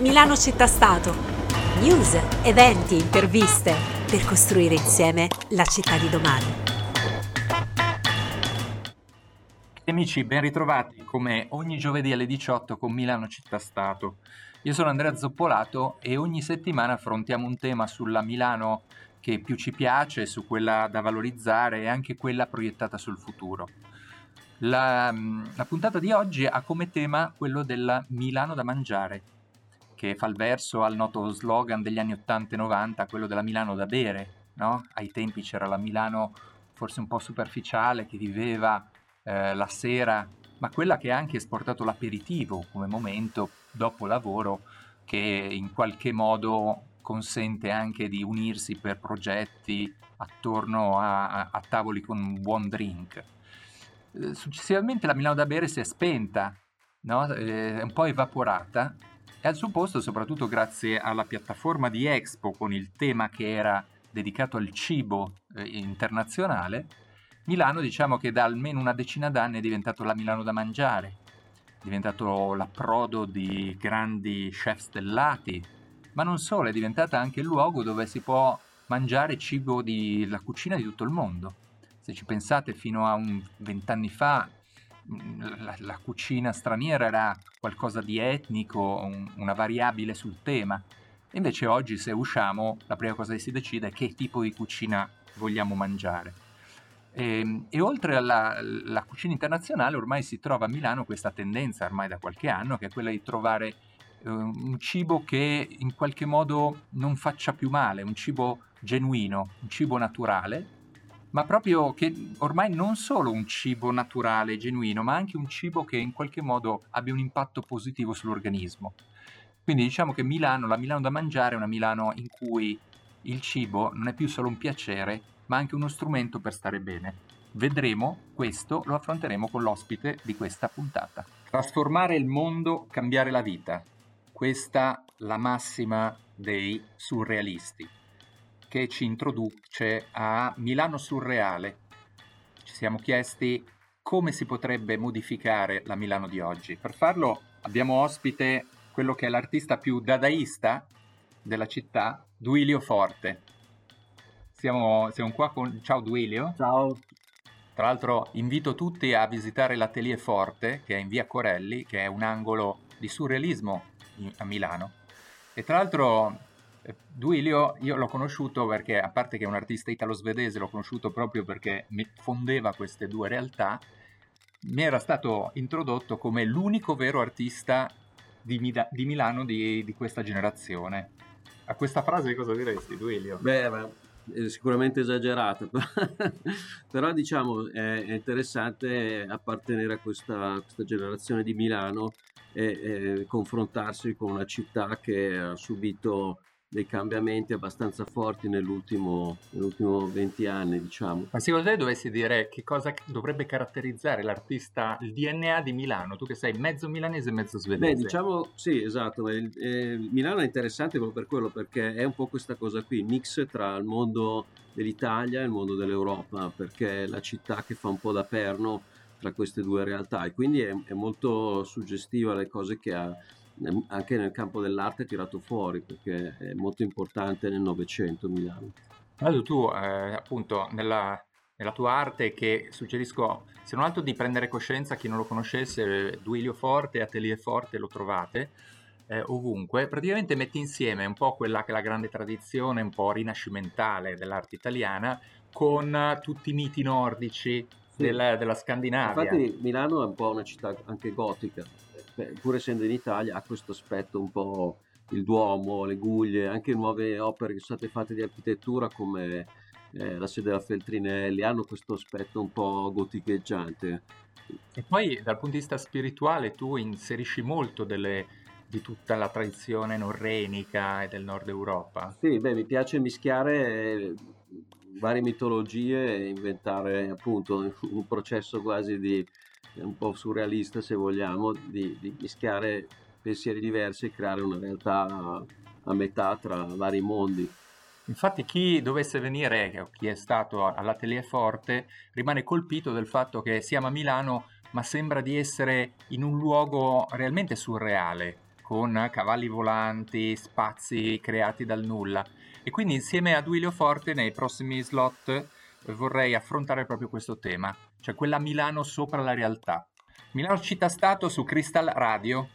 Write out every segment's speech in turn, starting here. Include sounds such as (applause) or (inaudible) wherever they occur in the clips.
Milano Città Stato. News, eventi, interviste per costruire insieme la città di domani. Amici, ben ritrovati come ogni giovedì alle 18 con Milano Città Stato. Io sono Andrea Zoppolato e ogni settimana affrontiamo un tema sulla Milano che più ci piace, su quella da valorizzare e anche quella proiettata sul futuro. La, la, puntata di oggi ha come tema quello della Milano da mangiare, che fa il verso al noto slogan degli anni 80 e 90, quello della Milano da bere. No? Ai tempi c'era la Milano forse un po' superficiale che viveva eh, la sera, ma quella che ha anche esportato l'aperitivo come momento dopo lavoro che in qualche modo consente anche di unirsi per progetti attorno a, a, a tavoli con un buon drink. Eh, successivamente la Milano da bere si è spenta, no? Eh, è un po' evaporata e al suo posto, soprattutto grazie alla piattaforma di Expo con il tema che era dedicato al cibo eh, internazionale, Milano diciamo che da almeno una decina d'anni è diventato la Milano da mangiare, è diventato l'approdo di grandi chef stellati, ma non solo, è diventata anche il luogo dove si può mangiare cibo della cucina di tutto il mondo. Se ci pensate fino a vent'anni fa la, la, cucina straniera era qualcosa di etnico, un, una variabile sul tema. Invece oggi se usciamo la prima cosa che si decide è che tipo di cucina vogliamo mangiare. E, ehm, e oltre alla, cucina internazionale ormai si trova a Milano questa tendenza ormai da qualche anno che è quella di trovare eh, un cibo che in qualche modo non faccia più male, un cibo genuino, un cibo naturale ma proprio che ormai non solo un cibo naturale, genuino, ma anche un cibo che in qualche modo abbia un impatto positivo sull'organismo. Quindi diciamo che Milano, la Milano da mangiare è una Milano in cui il cibo non è più solo un piacere, ma anche uno strumento per stare bene. Vedremo questo, lo affronteremo con l'ospite di questa puntata. Trasformare il mondo, cambiare la vita. Questa la massima dei surrealisti che ci introduce a Milano Surreale. Ci siamo chiesti come si potrebbe modificare la Milano di oggi. Per farlo abbiamo ospite quello che è l'artista più dadaista della città, Duilio Forte. Siamo, siamo qua con... Ciao Duilio. Ciao. Tra l'altro invito tutti a visitare l'Atelier Forte, che è in via Corelli, che è un angolo di surrealismo a Milano. E tra l'altro Duilio io l'ho conosciuto perché, a parte che è un artista italo-svedese, l'ho conosciuto proprio perché fondeva queste due realtà, mi era stato introdotto come l'unico vero artista di, Mila- di Milano di, di, questa generazione. A questa frase cosa diresti, Duilio? Beh, beh sicuramente esagerato, (laughs) però diciamo è interessante appartenere a questa, questa generazione di Milano e, e, confrontarsi con una città che ha subito dei cambiamenti abbastanza forti nell'ultimo, nell'ultimo 20 anni, diciamo. Ma secondo te dovessi dire che cosa dovrebbe caratterizzare l'artista, il DNA di Milano? Tu che sei mezzo milanese e mezzo svedese. Beh, diciamo, sì, esatto. Il, eh, Milano è interessante proprio per quello, perché è un po' questa cosa qui, mix tra il mondo dell'Italia e il mondo dell'Europa, perché è la città che fa un po' da perno tra queste due realtà e quindi è, è molto suggestiva le cose che ha anche nel campo dell'arte tirato fuori perché è molto importante nel Novecento Milano. Allora tu eh, appunto nella, nella, tua arte che suggerisco se non altro di prendere coscienza chi non lo conoscesse Duilio Forte Atelier Forte lo trovate eh, ovunque. Praticamente metti insieme un po' quella che è la grande tradizione un po' rinascimentale dell'arte italiana con tutti i miti nordici della, della Scandinavia. Infatti Milano è un po' una città anche gotica pur essendo in Italia, ha questo aspetto un po' il Duomo, le Guglie, anche nuove opere che sono state fatte di architettura come eh, la sede della Feltrinelli, hanno questo aspetto un po' goticheggiante. E poi dal punto di vista spirituale tu inserisci molto delle, di tutta la tradizione norrenica e del nord Europa. Sì, beh, mi piace mischiare eh, varie mitologie e inventare appunto un processo quasi di un po' surrealista se vogliamo, di, di mischiare pensieri diversi e creare una realtà a metà tra vari mondi. Infatti chi dovesse venire, chi è stato all'Atelier Forte, rimane colpito del fatto che siamo a Milano, ma sembra di essere in un luogo realmente surreale, con cavalli volanti, spazi creati dal nulla. E quindi insieme a Duilio Forte nei prossimi slot vorrei affrontare proprio questo tema, cioè quella Milano sopra la realtà. Milano città stato su Crystal Radio.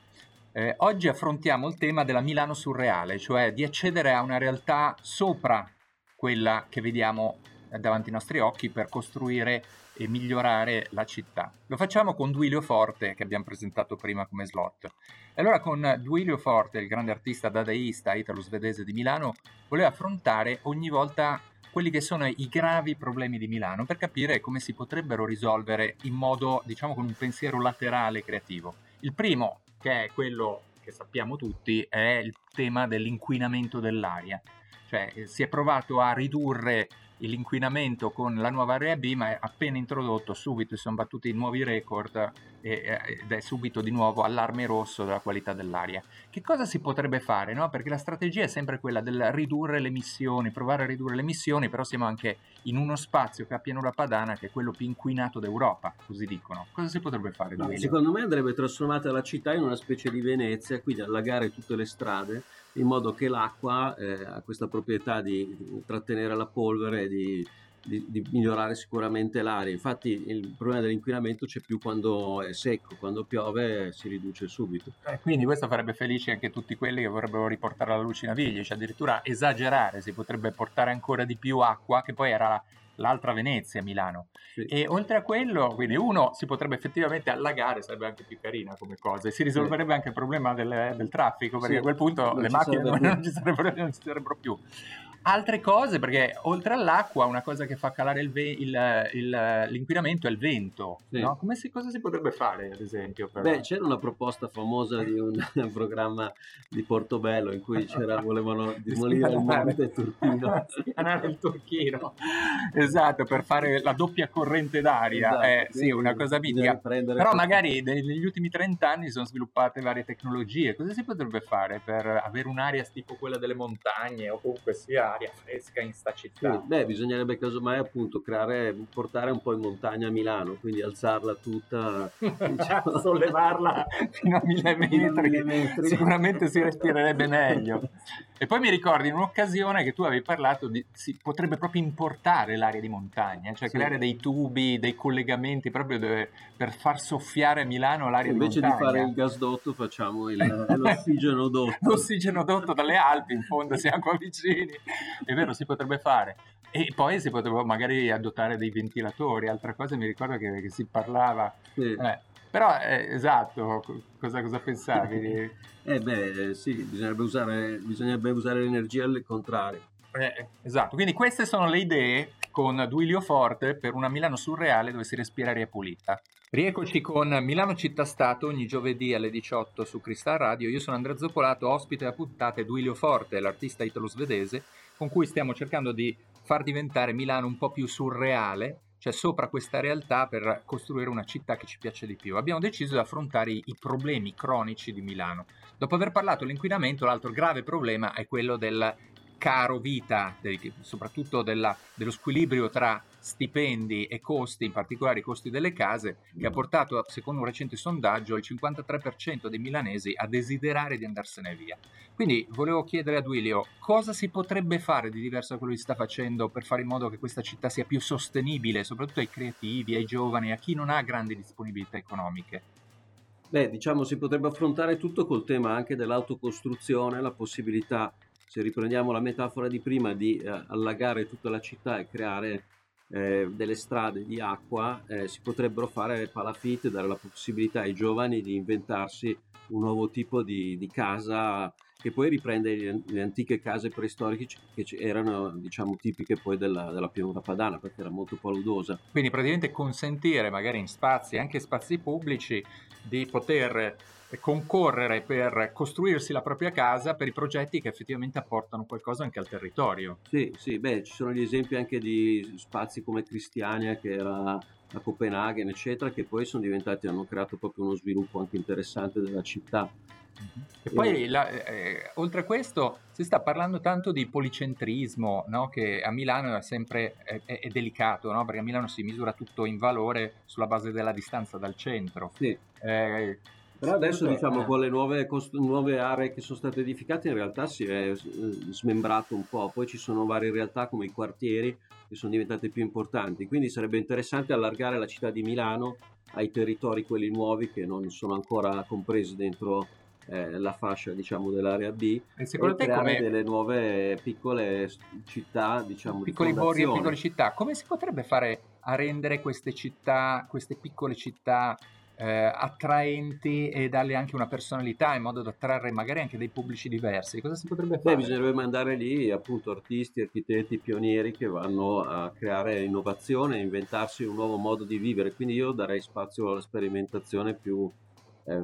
Eh, oggi affrontiamo il tema della Milano surreale, cioè di accedere a una realtà sopra quella che vediamo davanti ai nostri occhi per costruire e migliorare la città. Lo facciamo con Duilio Forte, che abbiamo presentato prima come slot. E allora con Duilio Forte, il grande artista dadaista italo-svedese di Milano, voleva affrontare ogni volta quelli che sono i gravi problemi di Milano per capire come si potrebbero risolvere in modo, diciamo, con un pensiero laterale creativo. Il primo, che è quello che sappiamo tutti, è il tema dell'inquinamento dell'aria. Cioè si è provato a ridurre l'inquinamento con la nuova area B, ma appena introdotto subito si sono battuti nuovi record ed è subito di nuovo allarme rosso della qualità dell'aria. Che cosa si potrebbe fare? No? Perché la strategia è sempre quella del ridurre le emissioni, provare a ridurre le emissioni, però siamo anche in uno spazio che ha pianura padana che è quello più inquinato d'Europa, così dicono. Cosa si potrebbe fare? No, secondo me andrebbe trasformata la città in una specie di Venezia, quindi allagare tutte le strade in modo che l'acqua eh, ha questa proprietà di trattenere la polvere e di, di, di, migliorare sicuramente l'aria. Infatti il problema dell'inquinamento c'è più quando è secco, quando piove si riduce subito. Eh, quindi questo farebbe felici anche tutti quelli che vorrebbero riportare la luce in Navigli, cioè addirittura esagerare, si potrebbe portare ancora di più acqua, che poi era l'altra Venezia, Milano. Sì. E oltre a quello, quindi uno si potrebbe effettivamente allagare, sarebbe anche più carina come cosa, e si risolverebbe sì. anche il problema del, del traffico, perché sì. a quel punto non le macchine (laughs) non ci, non ci sarebbero più altre cose, perché oltre all'acqua, una cosa che fa calare il ve- il, il, l'inquinamento è il vento. Sì. No? Si, cosa si potrebbe fare, ad esempio? Per... Beh, c'era una proposta famosa di un (laughs) programma di Portobello in cui volevano (laughs) demolire il monte Turchino. (laughs) Spianare il Turchino. esatto, per fare la doppia corrente d'aria. Esatto, eh, sì, una cosa mitica. Però magari negli ultimi 30 anni sono sviluppate varie tecnologie. Cosa si potrebbe fare per avere un'aria tipo quella delle montagne o comunque sia aria fresca in sta città. Sì, beh, bisognerebbe casomai appunto creare, portare un po' in montagna a Milano, quindi alzarla tutta, (laughs) diciamo... sollevarla fino a mille metri, mille metri. (laughs) sicuramente si respirerebbe meglio. E poi mi ricordi in un'occasione che tu avevi parlato di si potrebbe proprio importare l'aria di montagna, cioè sì. creare dei tubi, dei collegamenti proprio dove, per far soffiare a Milano l'aria Invece di montagna. Invece di fare il gasdotto facciamo il, l'ossigeno (laughs) dotto. l'ossigeno dotto dalle Alpi, in fondo siamo qua vicini. È vero, si potrebbe fare. E poi si potrebbe magari adottare dei ventilatori, altra cosa mi ricordo che, che si parlava. Sì. Eh, però eh, esatto, cosa, cosa pensavi? (laughs) Eh beh, sì, bisognerebbe usare, bisognerebbe usare l'energia al contrario. Eh, esatto, quindi queste sono le idee con Duilio Forte per una Milano surreale dove si respira aria pulita. Rieccoci con Milano Città Stato ogni giovedì alle 18 su Cristal Radio. Io sono Andrea Zoppolato, ospite a puntate Duilio Forte, l'artista italo-svedese, con cui stiamo cercando di far diventare Milano un po' più surreale, cioè sopra questa realtà per costruire una città che ci piace di più. Abbiamo deciso di affrontare i, problemi cronici di Milano. Dopo aver parlato dell'inquinamento, l'altro grave problema è quello del caro vita, soprattutto della, dello squilibrio tra stipendi e costi, in particolare i costi delle case, che ha portato, secondo un recente sondaggio, il 53% dei milanesi a desiderare di andarsene via. Quindi volevo chiedere a Duilio cosa si potrebbe fare di diverso da quello che si sta facendo per fare in modo che questa città sia più sostenibile, soprattutto ai creativi, ai giovani, a chi non ha grandi disponibilità economiche. Beh, diciamo si potrebbe affrontare tutto col tema anche dell'autocostruzione, la possibilità, se riprendiamo la metafora di prima, di eh, allagare tutta la città e creare eh, delle strade di acqua, eh, si potrebbero fare palafit, dare la possibilità ai giovani di inventarsi un nuovo tipo di, di casa che poi riprende le, le, antiche case preistoriche che erano diciamo tipiche poi della, della pianura padana perché era molto paludosa. Quindi praticamente consentire magari in spazi, anche spazi pubblici, di poter concorrere per costruirsi la propria casa per i progetti che effettivamente apportano qualcosa anche al territorio. Sì, sì, beh, ci sono gli esempi anche di spazi come Cristiania che era a Copenaghen, eccetera, che poi sono diventati, hanno creato proprio uno sviluppo anche interessante della città. E poi, la, eh, oltre a questo, si sta parlando tanto di policentrismo, no? che a Milano è sempre è, è delicato, no? perché a Milano si misura tutto in valore sulla base della distanza dal centro. Sì. Eh, Però adesso diciamo con le nuove, cost- nuove, aree che sono state edificate in realtà si è eh, smembrato un po', poi ci sono varie realtà come i quartieri che sono diventate più importanti, quindi sarebbe interessante allargare la città di Milano ai territori quelli nuovi che non sono ancora compresi dentro eh, la fascia diciamo dell'area B e secondo e te come delle nuove piccole città diciamo piccoli borghi e piccole città come si potrebbe fare a rendere queste città queste piccole città eh, attraenti e darle anche una personalità in modo da attrarre magari anche dei pubblici diversi. Cosa si potrebbe fare? Beh, bisognerebbe mandare lì appunto artisti, architetti, pionieri che vanno a creare innovazione, inventarsi un nuovo modo di vivere. Quindi io darei spazio alla sperimentazione più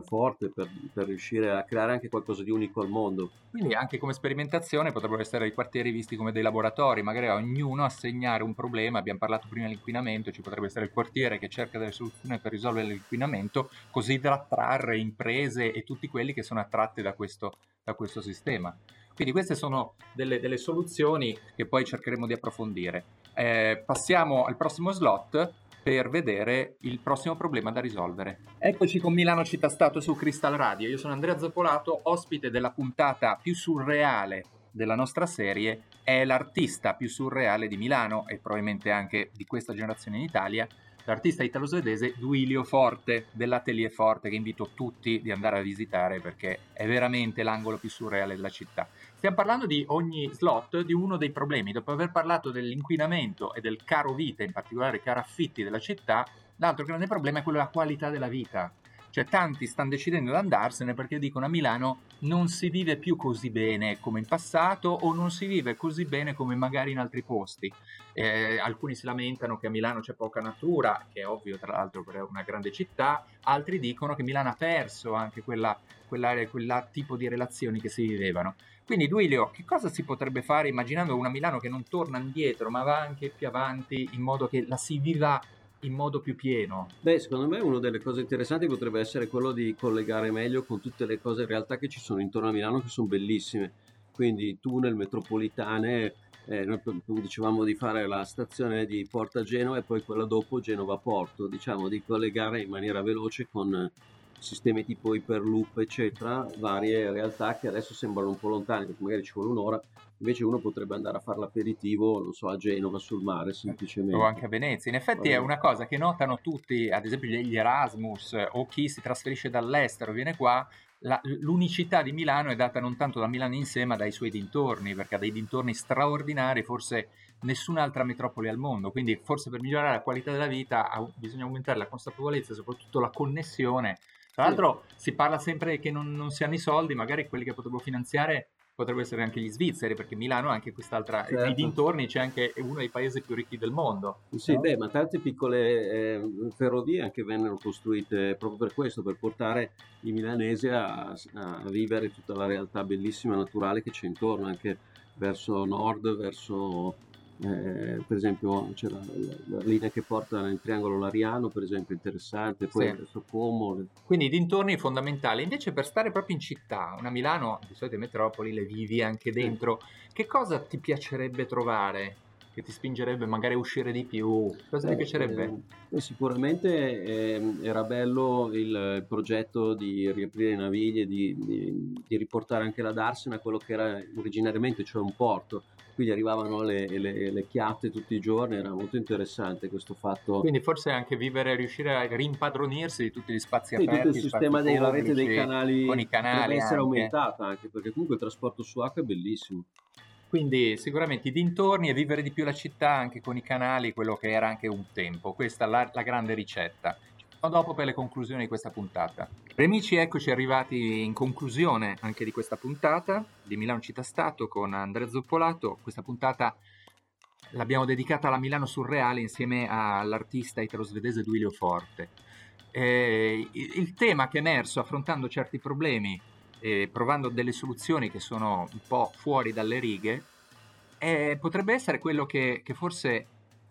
forte per, per, riuscire a creare anche qualcosa di unico al mondo. Quindi anche come sperimentazione potrebbero essere i quartieri visti come dei laboratori, magari a ognuno assegnare un problema, abbiamo parlato prima dell'inquinamento, ci potrebbe essere il quartiere che cerca delle soluzioni per risolvere l'inquinamento, così da attrarre imprese e tutti quelli che sono attratti da questo, da questo sistema. Quindi queste sono delle, delle, soluzioni che poi cercheremo di approfondire. Eh, passiamo al prossimo slot per vedere il prossimo problema da risolvere. Eccoci con Milano Città Stato su Crystal Radio. Io sono Andrea Zoppolato, ospite della puntata più surreale della nostra serie. È l'artista più surreale di Milano e probabilmente anche di questa generazione in Italia, l'artista italo-svedese Duilio Forte dell'Atelier Forte che invito tutti di andare a visitare perché è veramente l'angolo più surreale della città. Stiamo parlando di ogni slot di uno dei problemi. Dopo aver parlato dell'inquinamento e del caro vita, in particolare caro affitti della città, l'altro grande problema è quello della qualità della vita. Cioè tanti stanno decidendo di andarsene perché dicono a Milano non si vive più così bene come in passato o non si vive così bene come magari in altri posti. Eh, alcuni si lamentano che a Milano c'è poca natura, che è ovvio tra l'altro per una grande città, altri dicono che Milano ha perso anche quella, quella, quella tipo di relazioni che si vivevano. Quindi Duilio, che cosa si potrebbe fare immaginando una Milano che non torna indietro ma va anche più avanti in modo che la si viva in modo più pieno? Beh, secondo me una delle cose interessanti potrebbe essere quello di collegare meglio con tutte le cose in realtà che ci sono intorno a Milano che sono bellissime. Quindi tunnel, metropolitane, eh, noi dicevamo di fare la stazione di Porta Genova e poi quella dopo Genova Porto, diciamo di collegare in maniera veloce con sistemi tipo Hyperloop, eccetera, varie realtà che adesso sembrano un po' lontane, perché magari ci vuole un'ora, invece uno potrebbe andare a fare l'aperitivo, non so, a Genova sul mare semplicemente. O anche a Venezia. In effetti è una cosa che notano tutti, ad esempio gli Erasmus o chi si trasferisce dall'estero, viene qua, la, l'unicità di Milano è data non tanto da Milano in sé, ma dai suoi dintorni, perché ha dei dintorni straordinari, forse nessun'altra metropoli al mondo. Quindi, forse per migliorare la qualità della vita bisogna aumentare la consapevolezza e soprattutto la connessione tra l'altro si parla sempre che non, non si hanno i soldi, magari quelli che potrebbero finanziare potrebbero essere anche gli svizzeri, perché Milano è anche quest'altra, certo. nei dintorni c'è anche uno dei paesi più ricchi del mondo. Sì, no? beh, ma tante piccole eh, ferrovie anche vennero costruite proprio per questo, per portare i milanesi a, a, vivere tutta la realtà bellissima naturale che c'è intorno, anche verso nord, verso eh, per esempio c'è la, la, la, linea che porta nel triangolo Lariano, per esempio, interessante, poi sì. Como. Quindi i dintorni fondamentali. Invece per stare proprio in città, una Milano, di solito metropoli, le vivi anche dentro, sì. che cosa ti piacerebbe trovare? Che ti spingerebbe magari a uscire di più? Cosa eh, ti piacerebbe? Eh, sicuramente eh, era bello il progetto di riaprire le naviglie, di, di, di riportare anche la Darsena a quello che era originariamente, cioè un porto quindi arrivavano le, le, le, chiatte tutti i giorni, era molto interessante questo fatto. Quindi forse anche vivere, riuscire a rimpadronirsi di tutti gli spazi sì, aperti. Tutto il sistema della rete dei canali, con i canali deve essere anche. aumentata anche perché comunque il trasporto su acqua è bellissimo. Quindi sicuramente i dintorni e vivere di più la città anche con i canali, quello che era anche un tempo. Questa è la, la grande ricetta dopo per le conclusioni di questa puntata. amici, eccoci arrivati in conclusione anche di questa puntata di Milano Città Stato con Andrea Zoppolato. Questa puntata l'abbiamo dedicata alla Milano Surreale insieme all'artista italo-svedese Duilio Forte. Eh, il tema che è emerso affrontando certi problemi e provando delle soluzioni che sono un po' fuori dalle righe eh, potrebbe essere quello che, che forse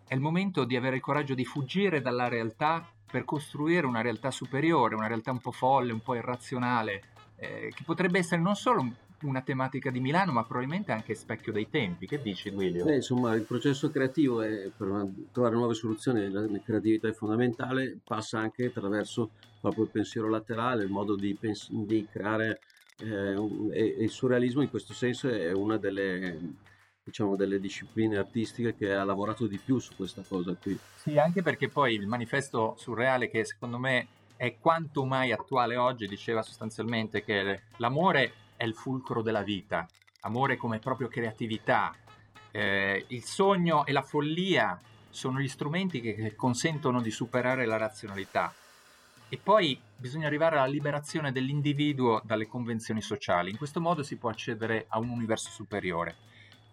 è il momento di avere il coraggio di fuggire dalla realtà per costruire una realtà superiore, una realtà un po' folle, un po' irrazionale, eh, che potrebbe essere non solo una tematica di Milano, ma probabilmente anche specchio dei tempi. Che dici, Guido? Beh, insomma, il processo creativo è, per trovare nuove soluzioni, la creatività è fondamentale, passa anche attraverso proprio il pensiero laterale, il modo di, pens- di creare eh, e, il surrealismo in questo senso è una delle diciamo, delle discipline artistiche che ha lavorato di più su questa cosa qui. Sì, anche perché poi il manifesto surreale che secondo me è quanto mai attuale oggi, diceva sostanzialmente che l'amore è il fulcro della vita, amore come proprio creatività, eh, il sogno e la follia sono gli strumenti che consentono di superare la razionalità. E poi bisogna arrivare alla liberazione dell'individuo dalle convenzioni sociali. In questo modo si può accedere a un universo superiore.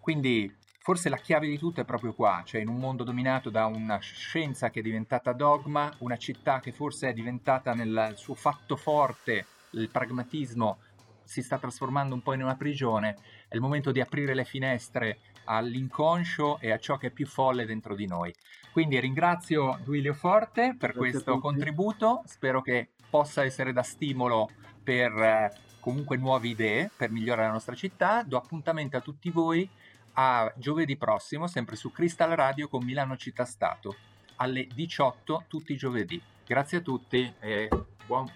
Quindi forse la chiave di tutto è proprio qua, cioè in un mondo dominato da una scienza che è diventata dogma, una città che forse è diventata nel suo fatto forte, il pragmatismo si sta trasformando un po' in una prigione, è il momento di aprire le finestre all'inconscio e a ciò che è più folle dentro di noi. Quindi ringrazio Duilio Forte per Grazie questo contributo, spero che possa essere da stimolo per eh, comunque nuove idee per migliorare la nostra città. Do appuntamento a tutti voi a giovedì prossimo, sempre su Crystal Radio con Milano Città Stato, alle 18 tutti i giovedì. Grazie a tutti e buon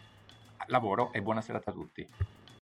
lavoro e buona serata a tutti.